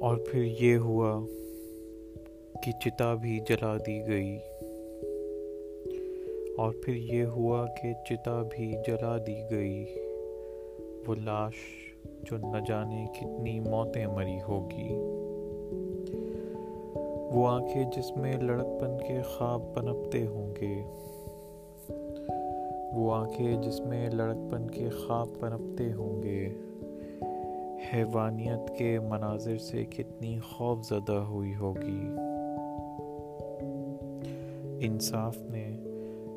اور پھر یہ ہوا کہ چتا بھی جلا دی گئی۔ اور پھر یہ ہوا کہ چتا بھی جلا دی گئی۔ وہ لاش جو نہ جانے کتنی موتیں مری ہوگی۔ وہ آنکھیں جس میں لڑک پن کے خواب پنپتے ہوں گے۔ وہ آنکھیں جس میں لڑک پن کے خواب پنپتے ہوں گے۔ حیوانیت کے مناظر سے کتنی خوف زدہ ہوئی ہوگی۔ انصاف نے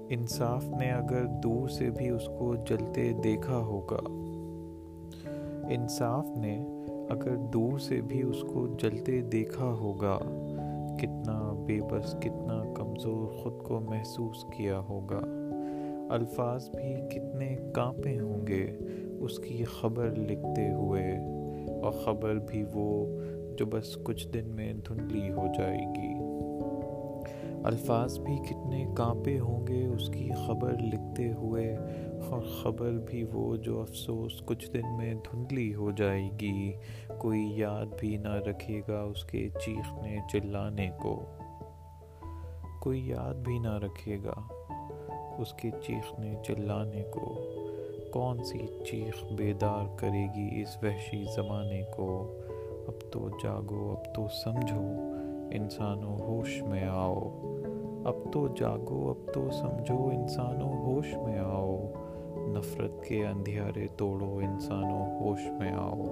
انصاف نے اگر دور سے بھی اس کو جلتے دیکھا ہوگا۔ انصاف نے اگر دور سے بھی اس کو جلتے دیکھا ہوگا، کتنا بے بس، کتنا کمزور خود کو محسوس کیا ہوگا۔ الفاظ بھی کتنے کانپے ہوں گے، اس کی خبر لکھتے ہوئے۔ اور خبر بھی وہ جو بس کچھ دن میں دھندلی ہو جائے گی۔ الفاظ بھی کتنے کانپے ہوں گے اس کی خبر لکھتے ہوئے، اور خبر بھی وہ جو افسوس کچھ دن میں دھندلی ہو جائے گی۔ کوئی یاد بھی نہ رکھے گا اس کے چیخنے چلانے کو۔ کوئی یاد بھی نہ رکھے گا اس کے چیخنے چلانے کو۔ کون سی چیخ بیدار کرے گی اس وحشی زمانے کو؟ اب تو جاگو، اب تو سمجھو، انسانوں ہوش میں آؤ۔ اب تو جاگو، اب تو سمجھو، انسانوں ہوش میں آؤ۔ نفرت کے اندھیارے توڑو، انسانوں ہوش میں آؤ۔